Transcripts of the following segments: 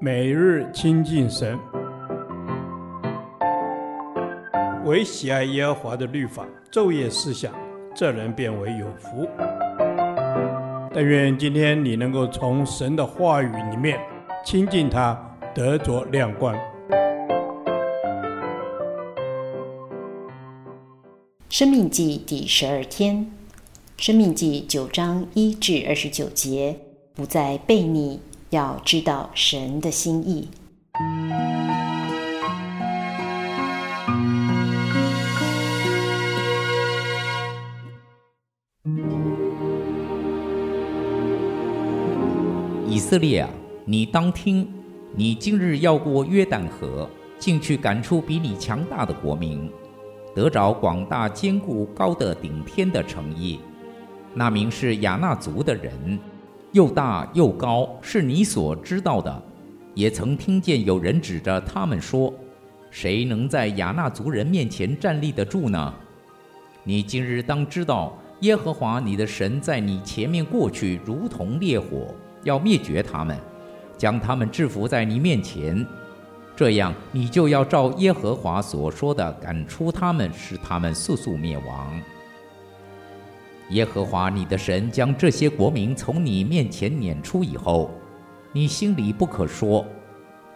每日亲近神，唯喜爱耶和华的律法，昼夜思想，这人便为有福。但愿今天你能够从神的话语里面亲近他，得着亮光。生命记第十二天，生命记九章一至二十九节，不再悖逆。要知道神的心意。以色列啊，你当听，你今日要过约旦河，进去赶出比你强大的国民，得着广大坚固高的顶天的城邑，那名是亚衲族的人。又大又高，是你所知道的，也曾听见有人指着他们说：“谁能在亚衲族人面前站立得住呢？”你今日当知道，耶和华你的神在你前面过去，如同烈火，要灭绝他们，将他们制服在你面前。这样，你就要照耶和华所说的赶出他们，使他们速速灭亡。耶和华你的神将这些国民从你面前撵出以后，你心里不可说：“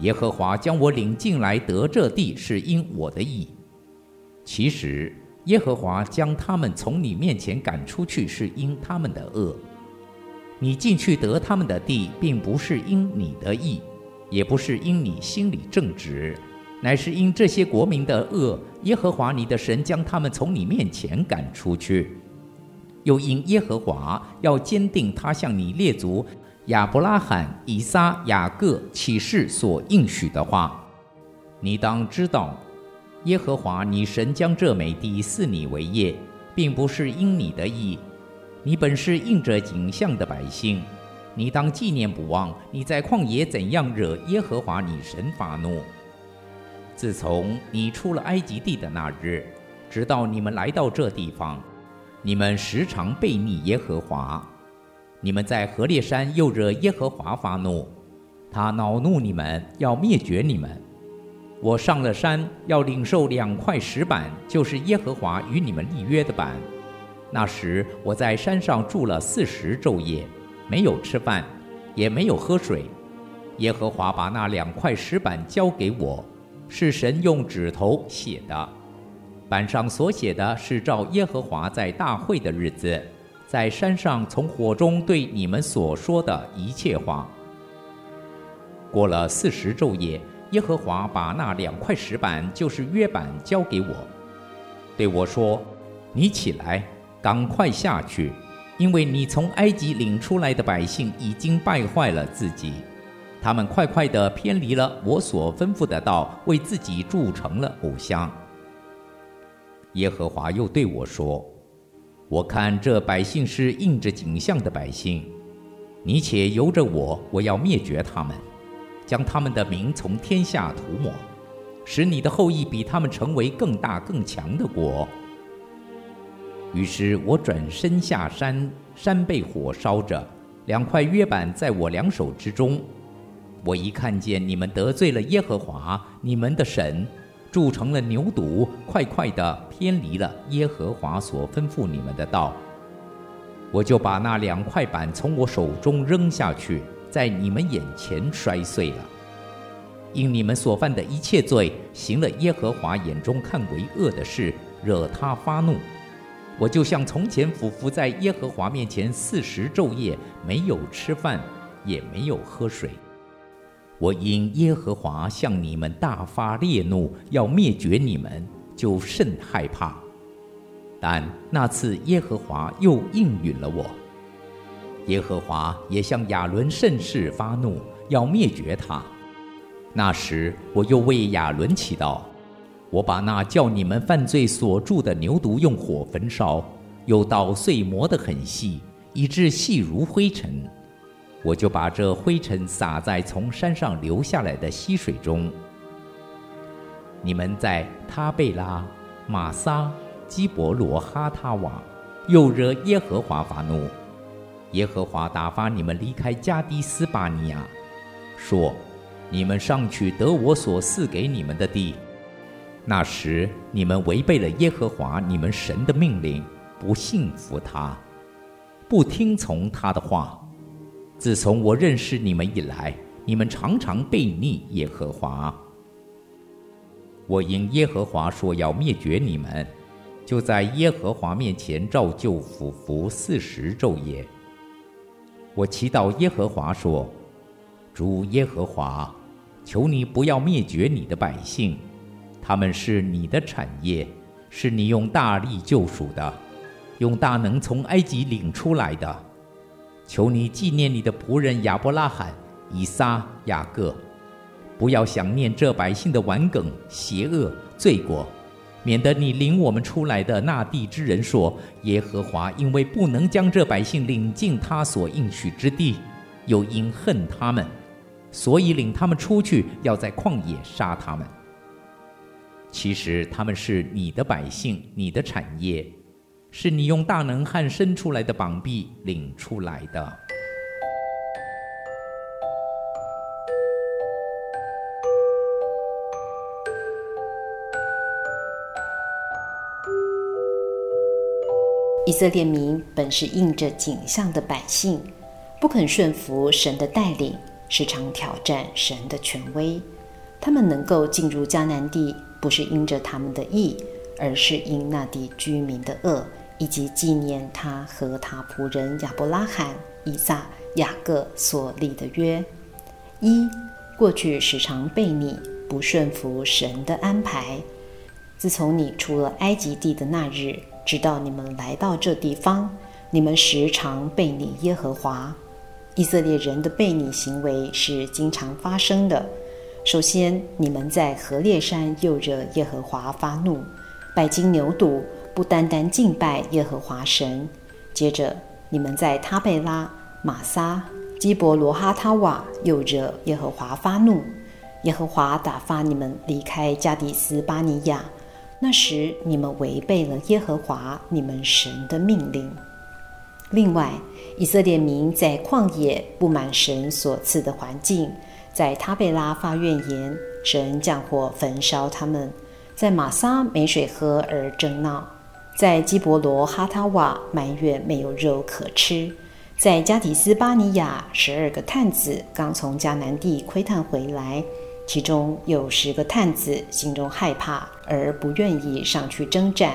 耶和华将我领进来得这地是因我的意。”其实，耶和华将他们从你面前赶出去是因他们的恶。你进去得他们的地，并不是因你的意，也不是因你心里正直，乃是因这些国民的恶。耶和华你的神将他们从你面前赶出去。又因耶和华要坚定他向你列祖亚伯拉罕、以撒、雅各起誓所应许的话，你当知道，耶和华你神将这美地赐你为业，并不是因你的意，你本是应着景象的百姓。你当纪念不忘你在旷野怎样惹耶和华你神发怒。自从你出了埃及地的那日，直到你们来到这地方。你们时常悖逆耶和华，你们在何烈山又惹耶和华发怒，他恼怒你们，要灭绝你们。我上了山，要领受两块石板，就是耶和华与你们立约的板。那时我在山上住了四十昼夜，没有吃饭，也没有喝水。耶和华把那两块石板交给我，是神用指头写的。板上所写的是照耶和华在大会的日子，在山上从火中对你们所说的一切话。过了四十昼夜，耶和华把那两块石板，就是约板，交给我，对我说：“你起来，赶快下去，因为你从埃及领出来的百姓已经败坏了自己，他们快快地偏离了我所吩咐的道，为自己铸成了偶像。”耶和华又对我说：“我看这百姓是应着景象的百姓，你且由着我，我要灭绝他们，将他们的名从天下涂抹，使你的后裔比他们成为更大更强的国。”于是我转身下山，山被火烧着，两块约板在我两手之中。我一看见你们得罪了耶和华，你们的神。铸成了牛犊，快快地偏离了耶和华所吩咐你们的道。我就把那两块板从我手中扔下去，在你们眼前摔碎了。因你们所犯的一切罪，行了耶和华眼中看为恶的事，惹他发怒。我就像从前俯伏在耶和华面前四十昼夜，没有吃饭，也没有喝水。我因耶和华向你们大发烈怒，要灭绝你们，就甚害怕。但那次耶和华又应允了我。耶和华也向亚伦甚是发怒，要灭绝他。那时我又为亚伦祈祷，我把那叫你们犯罪所铸的牛犊用火焚烧，又捣碎磨得很细，以致细如灰尘。我就把这灰尘撒在从山上流下来的溪水中。你们在他贝拉、玛撒、基伯罗哈他瓦，又惹耶和华发怒。耶和华打发你们离开加低斯巴尼亚，说：你们上去得我所赐给你们的地。那时你们违背了耶和华你们神的命令，不信服他，不听从他的话。自从我认识你们以来，你们常常悖逆耶和华。我因耶和华说要灭绝你们，就在耶和华面前照旧俯伏四十昼夜。我祈祷耶和华说：“主耶和华，求你不要灭绝你的百姓，他们是你的产业，是你用大力救赎的，用大能从埃及领出来的。求你纪念你的仆人亚伯拉罕、以撒、雅各。”不要想念这百姓的顽梗、邪恶、罪过，免得你领我们出来的那地之人说：耶和华因为不能将这百姓领进他所应许之地，又因恨他们，所以领他们出去，要在旷野杀他们。其实他们是你的百姓，你的产业，是你用大能汗伸出来的膀臂领出来的。以色列民本是应着景象的百姓，不肯顺服神的带领，时常挑战神的权威。他们能够进入迦南地，不是因着他们的义，而是因那地居民的恶，以及纪念他和他仆人亚伯拉罕、以撒、雅各所立的约。一过去时常悖逆，不顺服神的安排。自从你出了埃及地的那日。直到你们来到这地方，你们时常悖逆耶和华。以色列人的悖逆行为是经常发生的。首先，你们在何烈山又惹耶和华发怒，拜金牛犊，不单单敬拜耶和华神。接着，你们在他贝拉、玛撒、基伯罗哈他瓦又惹耶和华发怒，耶和华打发你们离开加迪斯巴尼亚。那时你们违背了耶和华你们神的命令。另外，以色列民在旷野不满神所赐的环境，在他贝拉发怨言，神降火焚烧他们；在玛撒没水喝而争闹；在基伯罗哈塔瓦埋怨没有肉可吃；在加底斯巴尼亚十二个探子刚从迦南地窥探回来。其中有十个探子心中害怕而不愿意上去征战，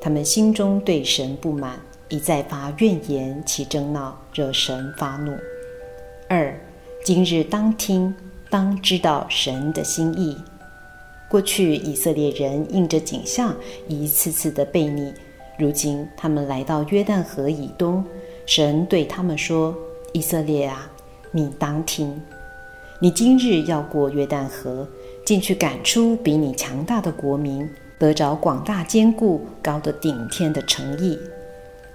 他们心中对神不满，一再发怨言，起争闹，惹神发怒。二，今日当听，当知道神的心意。过去以色列人应着景象，一次次的悖逆，如今他们来到约旦河以东，神对他们说：“以色列啊，你当听。”你今日要过约旦河，进去赶出比你强大的国民，得着广大坚固、高的顶天的诚意。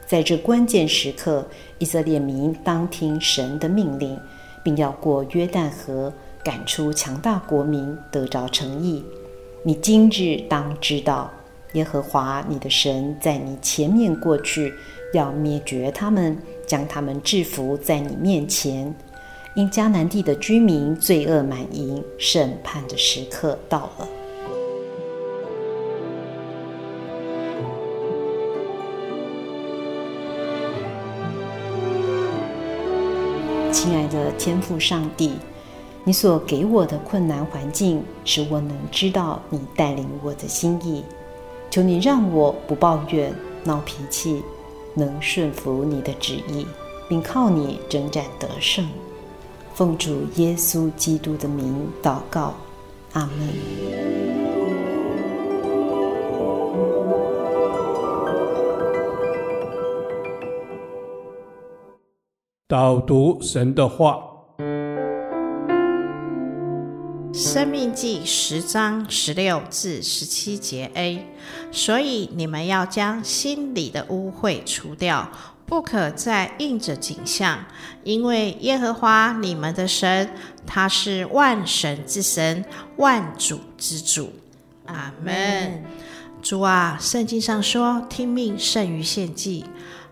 在这关键时刻，以色列民当听神的命令，并要过约旦河，赶出强大国民，得着诚意。你今日当知道，耶和华你的神在你前面过去，要灭绝他们，将他们制服在你面前。因迦南地的居民罪恶满盈，审判的时刻到了。亲爱的天父上帝，你所给我的困难环境，使我能知道你带领我的心意。求你让我不抱怨、闹脾气，能顺服你的旨意，并靠你征战得胜。奉主耶稣基督的名祷告，阿门。导读神的话，《申命记》十章十六至十七节 A，所以你们要将心里的污秽除掉。不可再应着景象，因为耶和华你们的神，他是万神之神，万主之主。阿门。主啊，圣经上说，听命胜于献祭。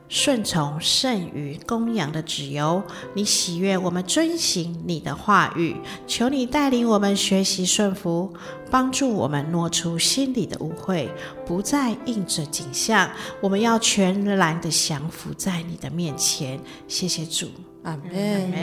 顺从圣于供养的旨由，你喜悦我们遵行你的话语，求你带领我们学习顺服，帮助我们挪出心里的污秽，不再应着景象。我们要全然的降服在你的面前。谢谢主。阿门。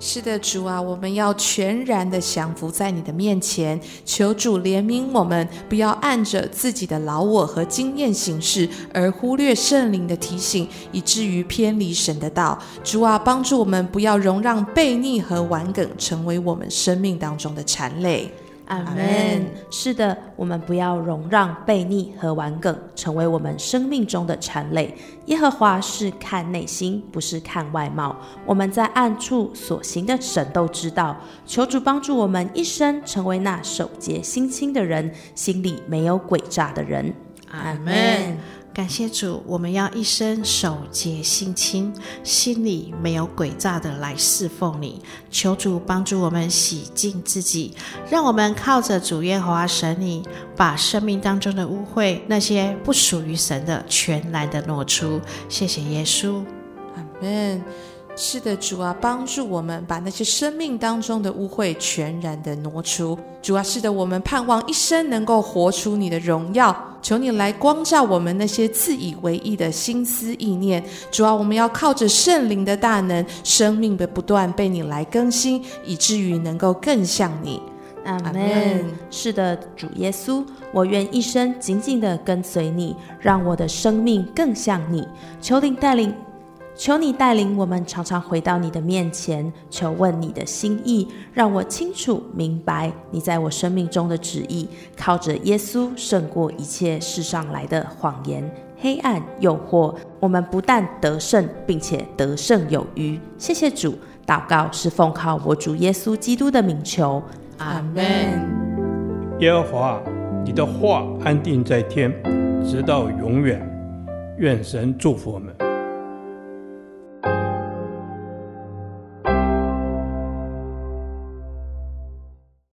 是的，主啊，我们要全然的降服在你的面前，求主怜悯我们，不要按着自己的老我和经验行事，而忽略圣灵的提醒，以至于偏离神的道。主啊，帮助我们不要容让悖逆和顽梗成为我们生命当中的缠累。阿门。是的，我们不要容让悖逆和顽梗成为我们生命中的缠累。耶和华是看内心，不是看外貌。我们在暗处所行的，神都知道。求主帮助我们一生成为那守节心清的人，心里没有诡诈的人。阿门。感谢主，我们要一生守洁心清，心里没有诡诈的来侍奉你。求主帮助我们洗净自己，让我们靠着主耶和华神你，把生命当中的污秽、那些不属于神的，全然的挪出。谢谢耶稣，阿门。是的，主啊，帮助我们把那些生命当中的污秽全然的挪出。主啊，是的，我们盼望一生能够活出你的荣耀。求你来光照我们那些自以为意的心思意念。主啊，我们要靠着圣灵的大能，生命的不断被你来更新，以至于能够更像你。阿门。是的，主耶稣，我愿一生紧紧的跟随你，让我的生命更像你。求你带领。求你带领我们常常回到你的面前，求问你的心意，让我清楚明白你在我生命中的旨意。靠着耶稣胜过一切世上来的谎言、黑暗、诱惑，我们不但得胜，并且得胜有余。谢谢主，祷告是奉靠我主耶稣基督的名求，阿门。耶和华，你的话安定在天，直到永远。愿神祝福我们。